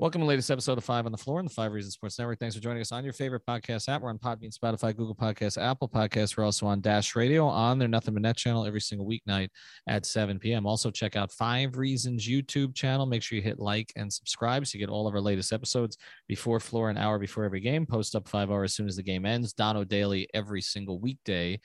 Welcome to the latest episode of Five on the Floor on the Five Reasons Sports Network. Thanks for joining us on your favorite podcast app. We're on Podbean, Spotify, Google Podcasts, Apple Podcasts. We're also on Dash Radio on their Nothing But Net channel every single weeknight at 7 p.m. Also, check out Five Reasons YouTube channel. Make sure you hit like and subscribe so you get all of our latest episodes before floor, an hour before every game. Post up five hours as soon as the game ends. Dono Daily every single weekday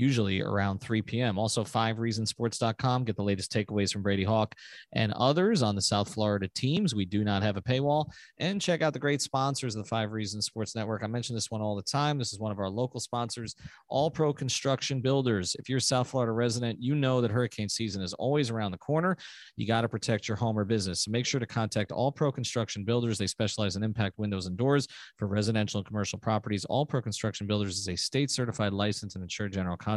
usually around 3 p.m. Also, 5reasonsports.com. Get the latest takeaways from Brady Hawk and others on the South Florida teams. We do not have a paywall. And check out the great sponsors of the Five Reasons Sports Network. I mention this one all the time. This is one of our local sponsors, All Pro Construction Builders. If you're a South Florida resident, you know that hurricane season is always around the corner. You got to protect your home or business. So make sure to contact All Pro Construction Builders. They specialize in impact windows and doors for residential and commercial properties. All Pro Construction Builders is a state certified licensed and insured general contractor.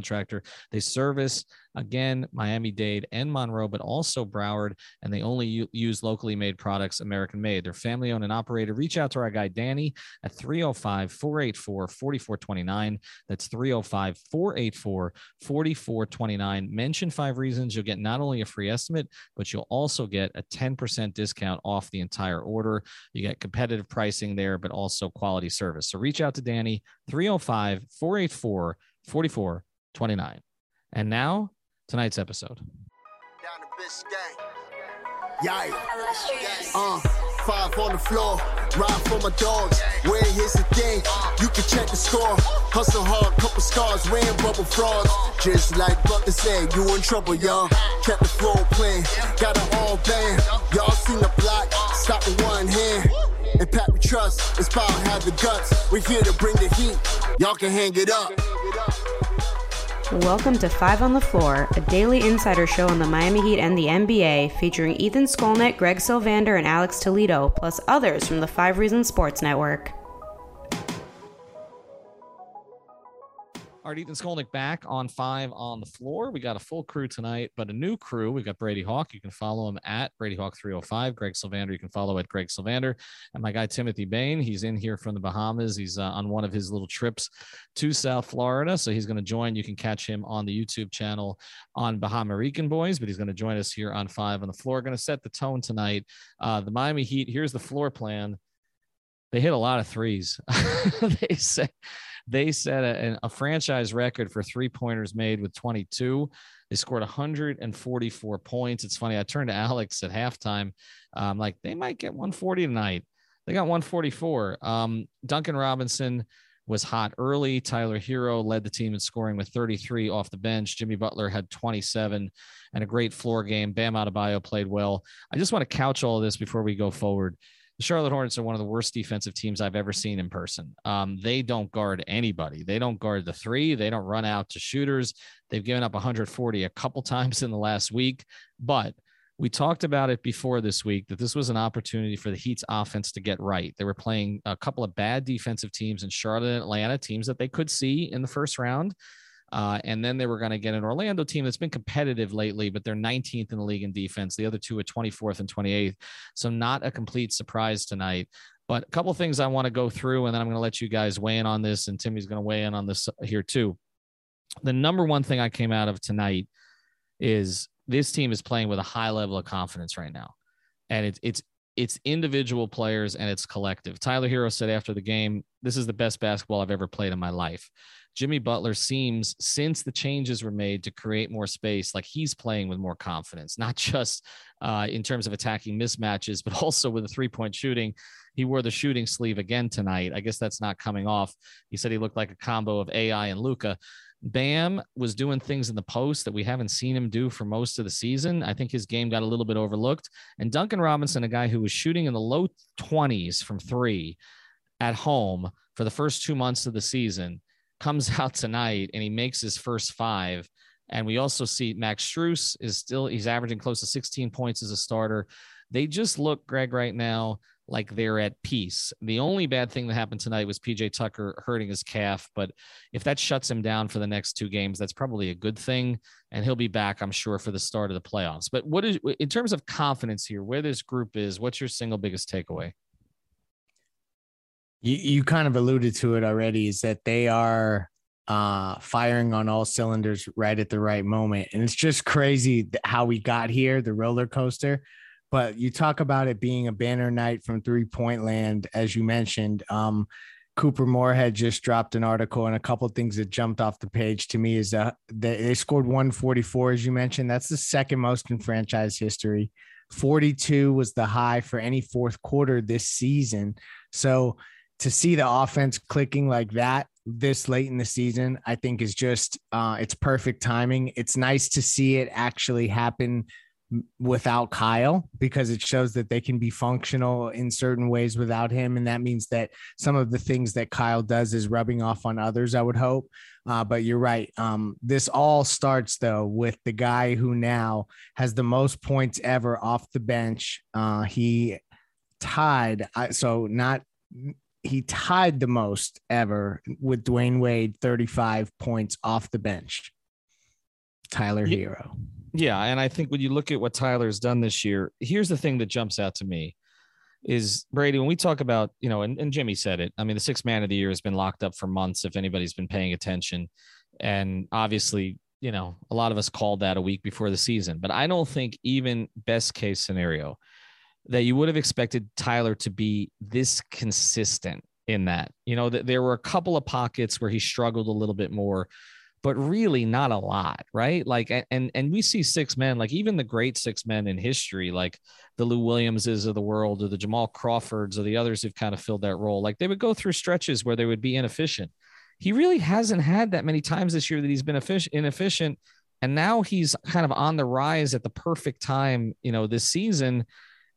They service, again, Miami Dade and Monroe, but also Broward, and they only u- use locally made products, American made. They're family owned and operated. Reach out to our guy, Danny, at 305 484 4429. That's 305 484 4429. Mention five reasons. You'll get not only a free estimate, but you'll also get a 10% discount off the entire order. You get competitive pricing there, but also quality service. So reach out to Danny, 305 484 4429. And now, tonight's episode. Down to Biscayne. Yeah. Uh, five on the floor, ride for my dogs. Where here's the thing, you can check the score. Hustle hard, couple scars, wearing bubble frogs. Just like Butler said, you in trouble, y'all. Kept the floor playing, got it all band. Y'all seen the block, stop with one hand. And Pat we trust, it's power have the guts. We're here to bring the heat, y'all can hang it up. Welcome to Five on the Floor, a daily insider show on the Miami Heat and the NBA, featuring Ethan Skolnick, Greg Sylvander, and Alex Toledo, plus others from the Five Reasons Sports Network. Right, Ethan Skolnick back on five on the floor. We got a full crew tonight, but a new crew. We've got Brady Hawk. You can follow him at Brady Hawk 305. Greg Sylvander, you can follow at Greg Sylvander. And my guy, Timothy Bain, he's in here from the Bahamas. He's uh, on one of his little trips to South Florida. So he's going to join. You can catch him on the YouTube channel on Bahama Rican Boys, but he's going to join us here on five on the floor. Going to set the tone tonight. Uh, the Miami Heat, here's the floor plan. They hit a lot of threes. they say they set a, a franchise record for three pointers made with 22. They scored 144 points. It's funny. I turned to Alex at halftime. Like they might get 140 tonight. They got 144. Um, Duncan Robinson was hot early. Tyler Herro led the team in scoring with 33 off the bench. Jimmy Butler had 27 and a great floor game. Bam Adebayo played well. I just want to couch all this before we go forward the Charlotte Hornets are one of the worst defensive teams I've ever seen in person. Um, they don't guard anybody. They don't guard the three. They don't run out to shooters. They've given up 140 a couple times in the last week. But we talked about it before this week that this was an opportunity for the Heat's offense to get right. They were playing a couple of bad defensive teams in Charlotte and Atlanta, teams that they could see in the first round. Uh, and then they were going to get an Orlando team that's been competitive lately, but they're 19th in the league in defense. The other two are 24th and 28th. So not a complete surprise tonight. But a couple things I want to go through, and then I'm going to let you guys weigh in on this, and Timmy's going to weigh in on this here too. The number one thing I came out of tonight is this team is playing with a high level of confidence right now, and it's it's it's individual players and it's collective. Tyler Herro said after the game, "This is the best basketball I've ever played in my life." Jimmy Butler seems, since the changes were made to create more space, like he's playing with more confidence, not just uh, in terms of attacking mismatches, but also with the three point shooting. He wore the shooting sleeve again tonight. I guess that's not coming off. He said he looked like a combo of AI and Luka. Bam was doing things in the post that we haven't seen him do for most of the season. I think his game got a little bit overlooked. And Duncan Robinson, a guy who was shooting in the low 20s from three at home for the first two months of the season, comes out tonight and he makes his first five. And we also see Max Strus is still, he's averaging close to 16 points as a starter. They just look, Greg, right now like they're at peace. The only bad thing that happened tonight was PJ Tucker hurting his calf. But if that shuts him down for the next two games, that's probably a good thing. And he'll be back, I'm sure, for the start of the playoffs. But what is, in terms of confidence here, where this group is, what's your single biggest takeaway? You, you kind of alluded to it already is that they are uh firing on all cylinders right at the right moment and it's just crazy how we got here the roller coaster but you talk about it being a banner night from three point land, as you mentioned. Um, Couper Moorhead just dropped an article, and a couple things that jumped off the page to me is that they scored 144, as you mentioned. That's the second most in franchise history. 42 was the high for any fourth quarter this season. So to see the offense clicking like that this late in the season, I think is just uh, it's perfect timing. It's nice to see it actually happen without Kyle because it shows that they can be functional in certain ways without him. And that means that some of the things that Kyle does is rubbing off on others, I would hope. Uh, but you're right. Um, this all starts though with the guy who now has the most points ever off the bench. Uh, he tied, so not he tied the most ever with Dwyane Wade, 35 points off the bench. Tyler yeah, Herro. Yeah. And I think when you look at what Tyler's done this year, here's the thing that jumps out to me is Brady, when we talk about, you know, and, and Jimmy said it, I mean, the sixth man of the year has been locked up for months, if anybody's been paying attention. And obviously, you know, a lot of us called that a week before the season, but I don't think even best case scenario, that you would have expected Tyler to be this consistent in that. You know, that there were a couple of pockets where he struggled a little bit more, but really not a lot, right? Like, and and we see six men, like even the great six men in history, like the Lou Williamses of the world, or the Jamal Crawfords, or the others who've kind of filled that role. Like they would go through stretches where they would be inefficient. He really hasn't had that many times this year that he's been efficient inefficient, and now he's kind of on the rise at the perfect time, you know, this season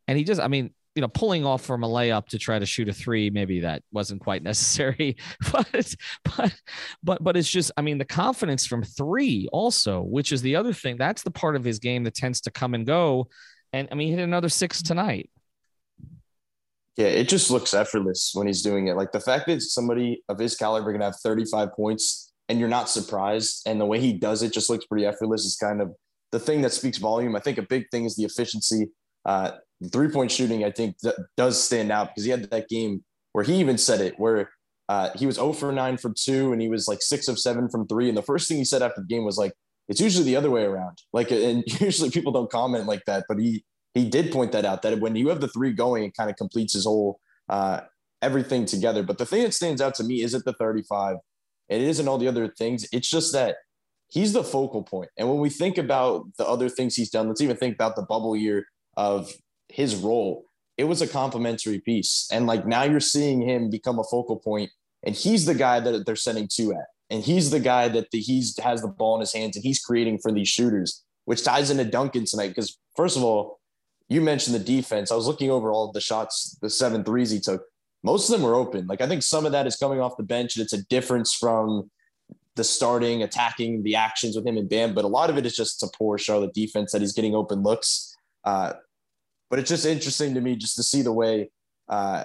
and he just, I mean, you know, pulling off from a layup to try to shoot a three, maybe that wasn't quite necessary, but but but but it's just, I mean, the confidence from three also, which is the other thing. That's the part of his game that tends to come and go. And I mean, he hit another six tonight. Yeah, it just looks effortless when he's doing it. Like the fact that somebody of his caliber can have 35 points and you're not surprised, and the way he does it just looks pretty effortless is kind of the thing that speaks volume. I think a big thing is the efficiency. Uh, three point shooting, I think, does stand out because he had that game where he even said it, where uh, he was 0 for 9 from two and he was like six of seven from three. And the first thing he said after the game was like, it's usually the other way around. Like, and usually people don't comment like that, but he, he did point that out that when you have the three going, it kind of completes his whole, uh, everything together. But the thing that stands out to me isn't the 35. It isn't all the other things. It's just that he's the focal point. And when we think about the other things he's done, let's even think about the bubble year of his role, it was a complimentary piece. And like now you're seeing him become a focal point, and he's the guy that they're sending two at. And he's the guy that the, he's has the ball in his hands and he's creating for these shooters, which ties into Duncan tonight. Because first of all, you mentioned the defense. I was looking over all the shots, the seven threes he took. Most of them were open. Like I think some of that is coming off the bench, and it's a difference from the starting, attacking, the actions with him and Bam. But a lot of it is just a poor Charlotte defense that he's getting open looks. Uh, but it's just interesting to me just to see the way uh,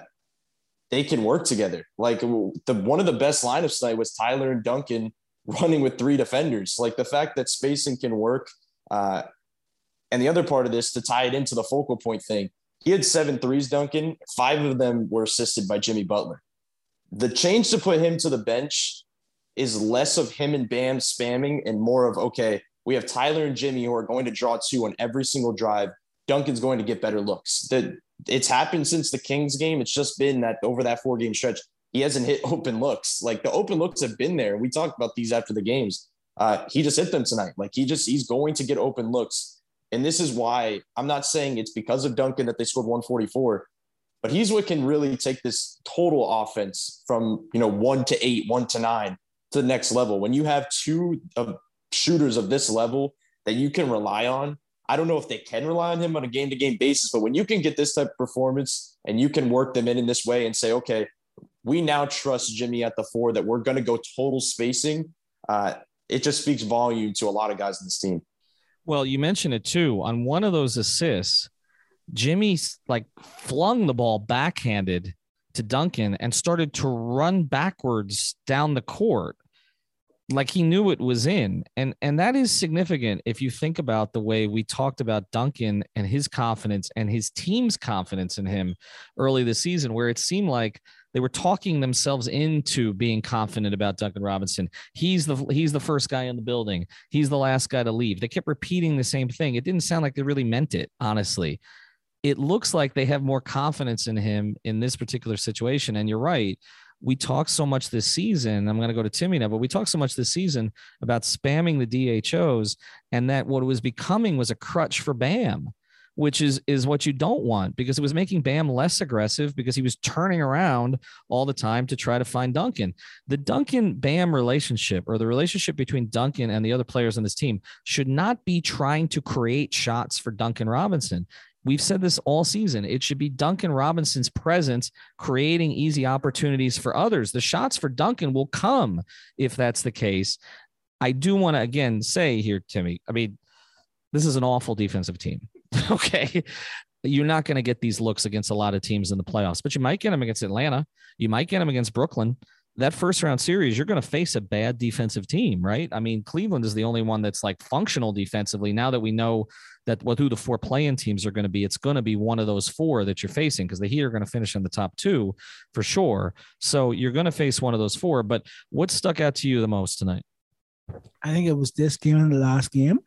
they can work together. Like the one of the best lineups tonight was Tyler and Duncan running with three defenders. Like the fact that spacing can work. Uh, and the other part of this to tie it into the focal point thing, he had seven threes, Duncan. Five of them were assisted by Jimmy Butler. The change to put him to the bench is less of him and Bam spamming and more of, okay, we have Tyler and Jimmy who are going to draw two on every single drive. Duncan's going to get better looks. That it's happened since the Kings game. It's just been that over that four game stretch, he hasn't hit open looks. Like the open looks have been there. We talked about these after the games. Uh, he just hit them tonight. Like he just he's going to get open looks. And this is why I'm not saying it's because of Duncan that they scored 144, but he's what can really take this total offense from you know one to eight, one to nine to the next level. When you have two of shooters of this level that you can rely on, I don't know if they can rely on him on a game to game basis, but when you can get this type of performance and you can work them in in this way and say, okay, we now trust Jimmy at the four that we're going to go total spacing, uh, it just speaks volume to a lot of guys in this team. Well, you mentioned it too. On one of those assists, Jimmy like flung the ball backhanded to Duncan and started to run backwards down the court like he knew it was in and and that is significant if you think about the way we talked about Duncan and his confidence and his team's confidence in him early this season where it seemed like they were talking themselves into being confident about Duncan Robinson. He's the he's the first guy in the building. He's the last guy to leave. They kept repeating the same thing. It didn't sound like they really meant it, honestly. it looks like they have more confidence in him in this particular situation. And you're right. We talk so much this season. I'm going to go to Timmy now, but we talk so much this season about spamming the DHOs and that what was becoming was a crutch for Bam which is is what you don't want because it was making Bam less aggressive because he was turning around all the time to try to find Duncan. The Duncan Bam relationship or the relationship between Duncan and the other players on this team should not be trying to create shots for Duncan Robinson. We've said this all season. It should be Duncan Robinson's presence creating easy opportunities for others. The shots for Duncan will come if that's the case. I do want to again say here, Timmy. I mean, this is an awful defensive team. okay. You're not going to get these looks against a lot of teams in the playoffs, but you might get them against Atlanta. You might get them against Brooklyn. That first round series, you're going to face a bad defensive team, right? I mean, Cleveland is the only one that's like functional defensively. Now that we know that what who the four playing teams are going to be, it's going to be one of those four that you're facing because the Heat are going to finish in the top two for sure. So you're going to face one of those four. But what stuck out to you the most tonight? I think it was this game and the last game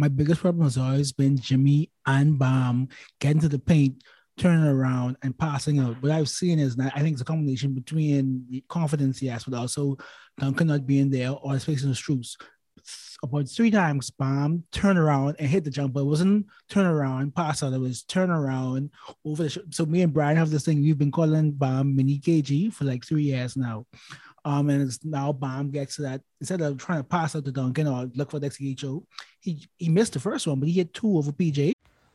my biggest problem has always been Jimmy and Bam getting to the paint, turning around and passing out. What I've seen is that I think it's a combination between confidence, yes, but also Duncan not being there or facing the Strus. About three times, bomb, turn around and hit the jumper. It wasn't turn around, pass out. It was turn around over the. Sh- so me and Brian have this thing. We've been calling bomb Mini KG for like three years now. Um, and it's now bomb gets to that instead of trying to pass out to Duncan or look for the XHO, he he missed the first one, but he hit two over PJ.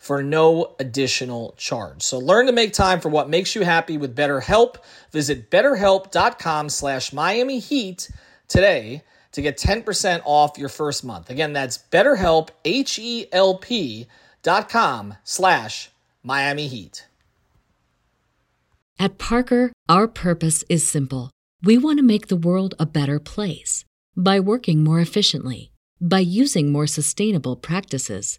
for no additional charge. So learn to make time for what makes you happy with BetterHelp. Visit betterhelp.com slash Miami Heat today to get 10% off your first month. Again, that's betterhelp, H-E-L-P dot com slash Miami Heat. At Parker, our purpose is simple we want to make the world a better place by working more efficiently, by using more sustainable practices,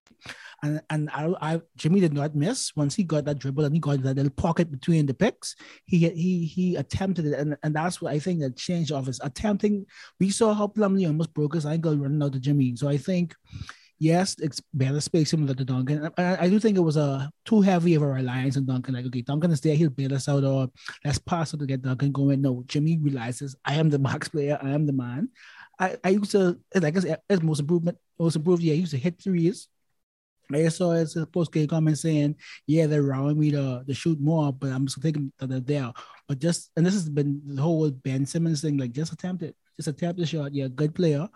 and and I, I, Jimmy did not miss once he got that dribble and he got that little pocket between the picks. He he he attempted it, and, and that's what I think that changed off his attempting. We saw how Plumlee almost broke his ankle running out to Jimmy. So I think, yes, it's better space similar to Duncan. I, I do think it was a too heavy of a reliance on Duncan. Like okay, Duncan is there, he'll bail us out, or let's pass it to get Duncan going. No, Jimmy realizes I am the max player, I am the man. I, I used to like I said, as most improvement, most improved. Yeah, I used to hit threes I saw as a post game comment saying, "Yeah, they're allowing me to, to shoot more, but I'm still that they're there." But just and this has been the whole Ben Simmons thing. Like, just attempt it, just attempt the shot. Yeah, good player.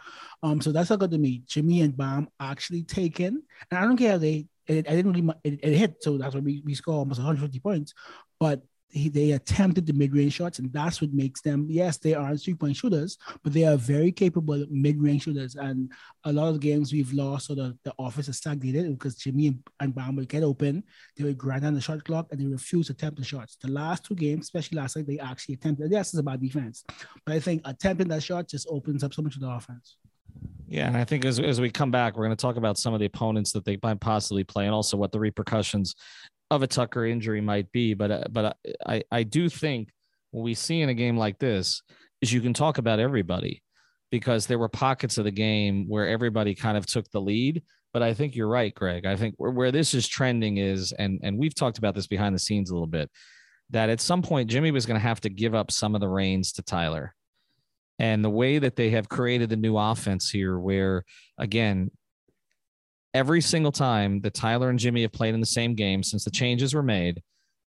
Um, so that's how good to me. Jimmy and Bam actually taken, and I don't care if they. It, I didn't really. It, it hit, so that's why we, we score almost 150 points. But they, they attempted the mid-range shots, and that's what makes them. Yes, they are three-point shooters, but they are very capable mid-range shooters. And a lot of games we've lost, or the, the offense is stagnated because Jimmy and, Bam would get open, they would grind on the shot clock, and they refuse to attempt the shots. The last two games, especially last night, they actually attempted. Yes, it's about defense, but I think attempting that shot just opens up so much of the offense. Yeah, and I think as, as we come back, we're going to talk about some of the opponents that they might possibly play, and also what the repercussions of a Tucker injury might be. But uh, but I I do think what we see in a game like this is you can talk about everybody because there were pockets of the game where everybody kind of took the lead. But I think you're right, Greg. I think where, where this is trending is, and and we've talked about this behind the scenes a little bit, that at some point Jimmy was going to have to give up some of the reins to Tyler. And the way that they have created the new offense here, where again, every single time that Tyler and Jimmy have played in the same game since the changes were made,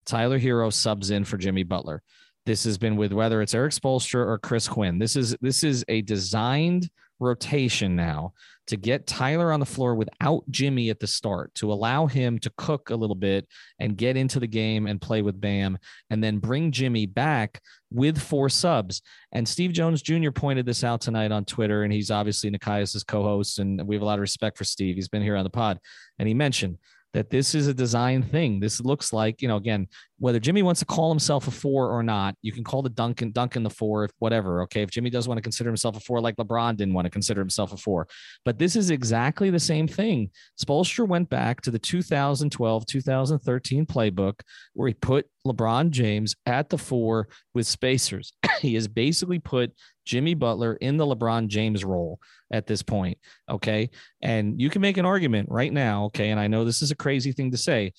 Tyler Herro subs in for Jimmy Butler. This has been with whether it's Erik Spoelstra or Chris Quinn. This is this is a designed rotation now to get Tyler on the floor without Jimmy at the start, to allow him to cook a little bit and get into the game and play with Bam, and then bring Jimmy back with four subs. And Steve Jones Jr. pointed this out tonight on Twitter, and he's obviously Nekias's co-host, and we have a lot of respect for Steve. He's been here on the pod, and he mentioned that this is a design thing. This looks like, you know, again, whether Jimmy wants to call himself a four or not, you can call the Duncan Duncan the four, if whatever. Okay. If Jimmy does want to consider himself a four, like LeBron didn't want to consider himself a four. But this is exactly the same thing. Spoelstra went back to the 2012, 2013 playbook where he put LeBron James at the four with spacers. he has basically put Jimmy Butler in the LeBron James role at this point. Okay. And you can make an argument right now. Okay. And I know this is a crazy thing to say.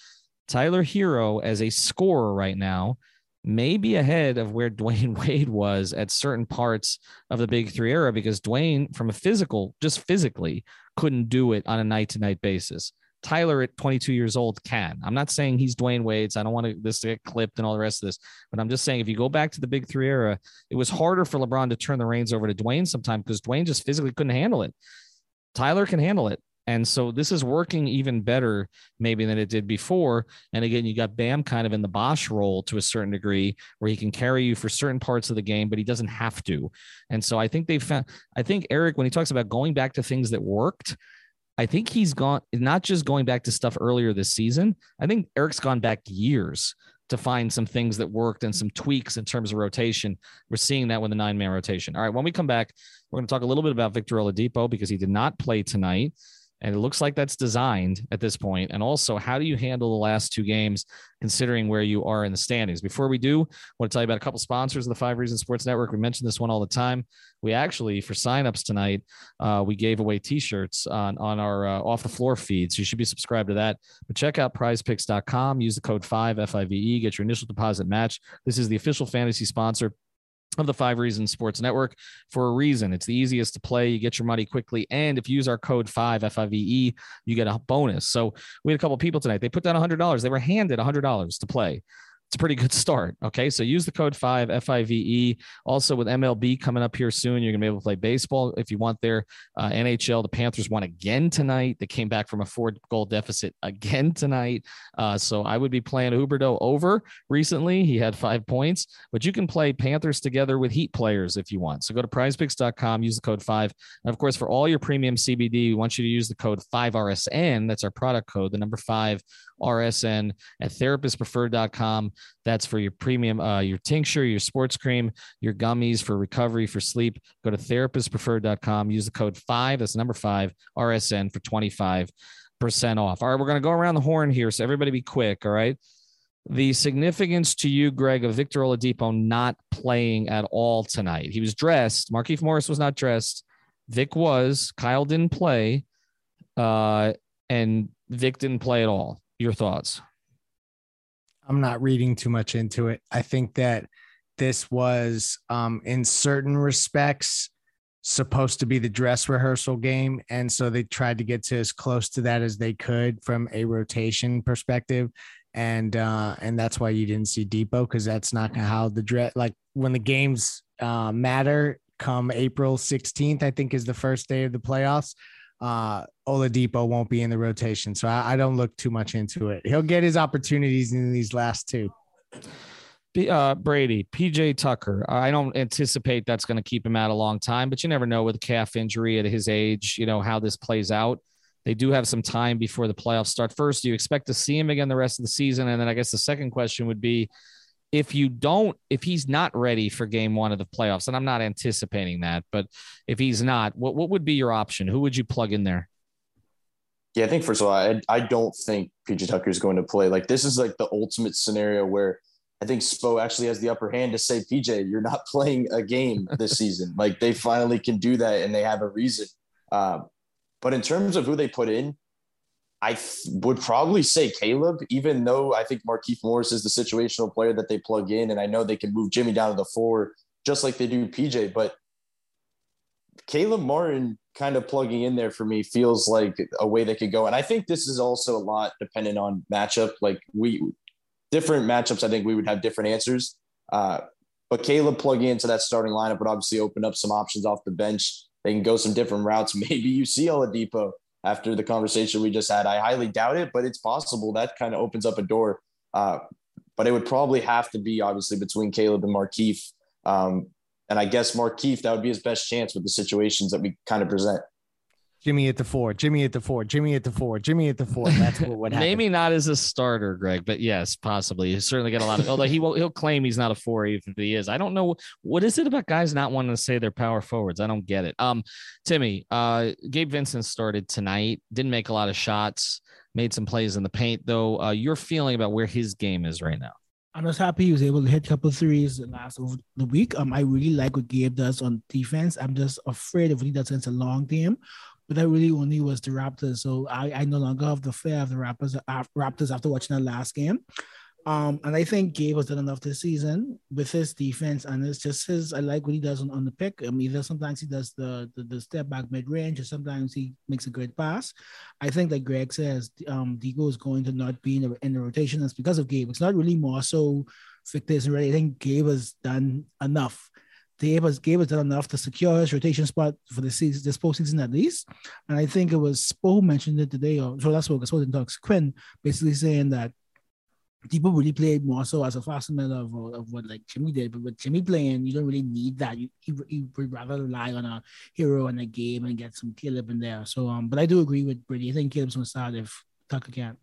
Tyler Herro as a scorer right now may be ahead of where Dwyane Wade was at certain parts of the big three era because Dwyane, from a physical, just physically, couldn't do it on a night to night basis. Tyler at 22 years old can. I'm not saying he's Dwyane Wade's. I don't want this to get clipped and all the rest of this, but I'm just saying if you go back to the big three era, it was harder for LeBron to turn the reins over to Dwyane sometimes because Dwyane just physically couldn't handle it. Tyler can handle it. And so this is working even better, maybe than it did before. And again, you got Bam kind of in the Bosh role to a certain degree, where he can carry you for certain parts of the game, but he doesn't have to. And so I think they found. I think Erik, when he talks about going back to things that worked, I think he's gone not just going back to stuff earlier this season. I think Erik's gone back years to find some things that worked and some tweaks in terms of rotation. We're seeing that with the nine man rotation. All right, when we come back, we're going to talk a little bit about Victor Oladipo because he did not play tonight. And it looks like that's designed at this point. And also, how do you handle the last two games, considering where you are in the standings? Before we do, I want to tell you about a couple sponsors of the Five Reasons Sports Network. We mention this one all the time. We actually, for signups tonight, uh, we gave away T-shirts on on our uh, off the floor feed. So you should be subscribed to that. But check out PrizePicks.com. Use the code five F I V E. Get your initial deposit match. This is the official fantasy sponsor of the Five Reasons Sports Network for a reason. It's the easiest to play. You get your money quickly. And if you use our code 5 FIVE, you get a bonus. So we had a couple people tonight. They put down $100. They were handed $100 to play it's a pretty good start. Okay. So use the code five FIVE. Also with MLB coming up here soon, you're going to be able to play baseball if you want there. Uh, NHL, the Panthers won again tonight. They came back from a four goal deficit again tonight. Uh, so I would be playing Huberdeau over recently. He had five points, but you can play Panthers together with Heat players if you want. So go to prizepicks.com, use the code five. And of course, for all your premium CBD, we want you to use the code 5RSN. That's our product code, the number five RSN at therapistpreferred.com. That's for your premium, uh, your tincture, your sports cream, your gummies for recovery, for sleep. Go to therapistpreferred.com. Use the code five. That's number five RSN for 25% off. All right, we're going to go around the horn here. So everybody be quick. All right. The significance to you, Greg, of Victor Oladipo not playing at all tonight. He was dressed. Markieff Morris was not dressed. Vic was. Kyle didn't play. Uh, and Vic didn't play at all. Your thoughts? I'm not reading too much into it. I think that this was, um, in certain respects, supposed to be the dress rehearsal game. And so they tried to get to as close to that as they could from a rotation perspective. And uh, and that's why you didn't see Dipo because that's not how the dress like when the games uh, matter come April 16th, I think is the first day of the playoffs uh, Oladipo won't be in the rotation. So I, I, don't look too much into it. He'll get his opportunities in these last two. Uh, Brady, PJ Tucker. I don't anticipate that's going to keep him out a long time, but you never know with a calf injury at his age, you know, how this plays out. They do have some time before the playoffs start. First, do you expect to see him again the rest of the season? And then I guess the second question would be if you don't, if he's not ready for game one of the playoffs, and I'm not anticipating that, but if he's not, what, what would be your option? Who would you plug in there? Yeah, I think first of all, I, I don't think PJ Tucker is going to play. Like this is like the ultimate scenario where I think Spo actually has the upper hand to say, PJ, you're not playing a game this season. Like they finally can do that and they have a reason. Uh, but in terms of who they put in, I would probably say Caleb, even though I think Markieff Morris is the situational player that they plug in. And I know they can move Jimmy down to the four just like they do PJ. But Caleb Martin kind of plugging in there for me feels like a way they could go. And I think this is also a lot dependent on matchup. Like we, different matchups, I think we would have different answers. Uh, but Caleb plugging into that starting lineup would obviously open up some options off the bench. They can go some different routes. Maybe you see Oladipo after the conversation we just had. I highly doubt it, but it's possible. That kind of opens up a door. Uh, but it would probably have to be obviously between Caleb and Markieff. Um, and I guess Markieff, that would be his best chance with the situations that we kind of present. Jimmy at the four, Jimmy at the four, Jimmy at the four, Jimmy at the four. That's what would happen. Maybe not as a starter, Greg, but yes, possibly. He certainly get a lot of. Although he will, he'll claim he's not a four, even if he is. I don't know what is it about guys not wanting to say they're power forwards. I don't get it. Um, Timmy, uh, Gabe Vincent started tonight. Didn't make a lot of shots. Made some plays in the paint, though. Uh, your feeling about where his game is right now? I'm just happy he was able to hit a couple threes last over the week. Um, I really like what Gabe does on defense. I'm just afraid of what he does against a long team but that really only was the Raptors. So I, I no longer have the fear of the Raptors, Raptors after watching that last game. Um, and I think Gabe has done enough this season with his defense, and it's just his. I like what he does on, on the pick. I mean, sometimes he does the, the, the step back mid range, or sometimes he makes a great pass. I think that Greg says um, Dipo is going to not be in the, in the rotation. That's because of Gabe. It's not really more so Victor's already. I think Gabe has done enough gave us gave us enough to secure his rotation spot for the season, this postseason at least. And I think it was Spo mentioned it today, or so that's what Spo didn't talk. Quinn basically saying that people really played more so as a facsimile of, of what like Jimmy did. But with Jimmy playing, you don't really need that. You, you, you would rather rely on a hero in a game and get some Caleb in there. So um, but I do agree with Brady. I think Caleb's gonna start if Tucker can't.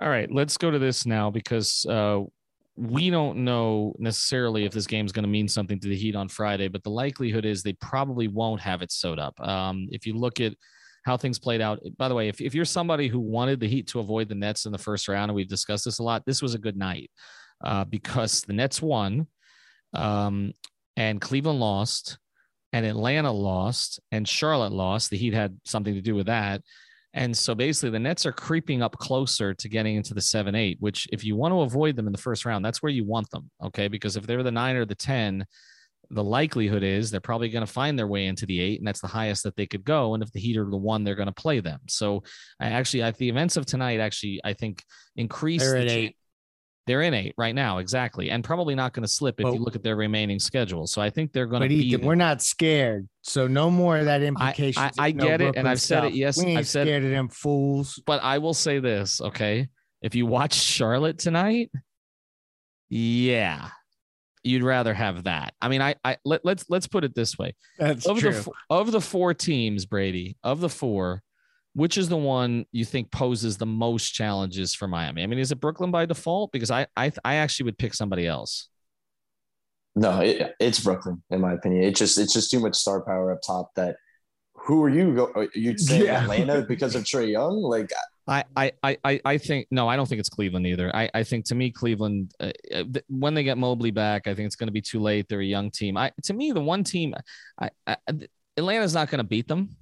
All right, let's go to this now because uh, we don't know necessarily if this game is going to mean something to the Heat on Friday, but the likelihood is they probably won't have it sewed up. Um, if you look at how things played out, by the way, if, if you're somebody who wanted the Heat to avoid the Nets in the first round, and we've discussed this a lot, this was a good night uh, because the Nets won um, and Cleveland lost and Atlanta lost and Charlotte lost. The Heat had something to do with that. And so basically, the Nets are creeping up closer to getting into the seven, eight, which if you want to avoid them in the first round, that's where you want them. Okay. Because if they're the nine or the 10, the likelihood is they're probably going to find their way into the eight, and that's the highest that they could go. And if the Heat are the one, they're going to play them. So I actually, at the events of tonight, actually, I think increase. They're the at eight. They're in eight right now, exactly, and probably not going to slip if But- you look at their remaining schedule. So I think they're going to be. Ethan, we're not scared. So no more of that implication. I- I get it, and I've said it, yes, we ain't I've said- scared of them fools. but I will say this, okay? If you watch Charlotte tonight, yeah, you'd rather have that. I mean, I, I let, let's let's put it this way: That's of true. the of the four teams, Brady, of the four, which is the one you think poses the most challenges for Miami? I mean, is it Brooklyn by default? Because I I, I actually would pick somebody else. No, it, it's Brooklyn, in my opinion. It's just it's just too much star power up top. That who are you? Go, you'd say Yeah. Atlanta because of Trae Young? Like I, I, I- I, I think no, I don't think it's Cleveland either. I, I think to me, Cleveland, uh, uh, th- when they get Mobley back, I think it's going to be too late. They're a young team. I, to me, the one team, I, I, Atlanta's not going to beat them.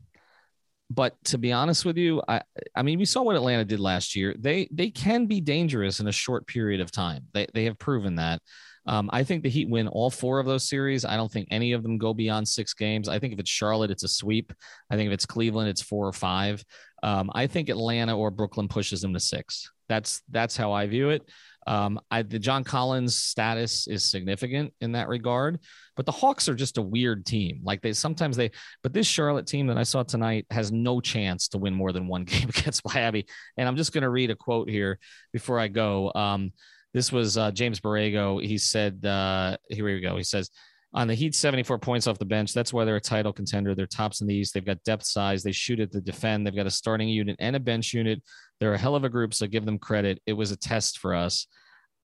But to be honest with you, I, I mean, we saw what Atlanta did last year. They, they can be dangerous in a short period of time. They, they have proven that. Um, I think the Heat win all four of those series. I don't think any of them go beyond six games. I think if it's Charlotte, it's a sweep. I think if it's Cleveland, it's four or five. Um, I think Atlanta or Brooklyn pushes them to six. That's that's how I view it. Um, I, the John Collins status is significant in that regard, but the Hawks are just a weird team. Like they sometimes they, but this Charlotte team that I saw tonight has no chance to win more than one game against Miami. And I'm just going to read a quote here before I go. Um, This was uh, James Borrego. He said, uh, here we go. He says, on the Heat, 74 points off the bench. That's why they're a title contender. They're tops in the East. They've got depth size. They shoot at the defend. They've got a starting unit and a bench unit. They're a hell of a group, so give them credit. It was a test for us.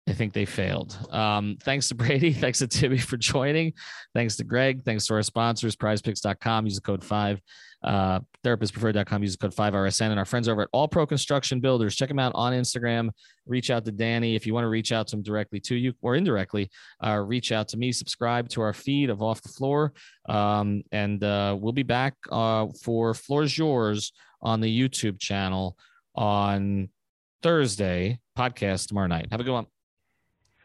I think they failed. Um, thanks to Brady. Thanks to Timmy for joining. Thanks to Greg. Thanks to our sponsors, prizepicks.com. Use the code five. Uh, therapistpreferred.com. Use the code five RSN. And our friends over at All Pro Construction Builders. Check them out on Instagram. Reach out to Danny. If you want to reach out to him directly to you or indirectly, uh, reach out to me. Subscribe to our feed of Off the Floor. Um, and uh, we'll be back uh, for Floor's Yours on the YouTube channel on Thursday podcast tomorrow night. Have a good one.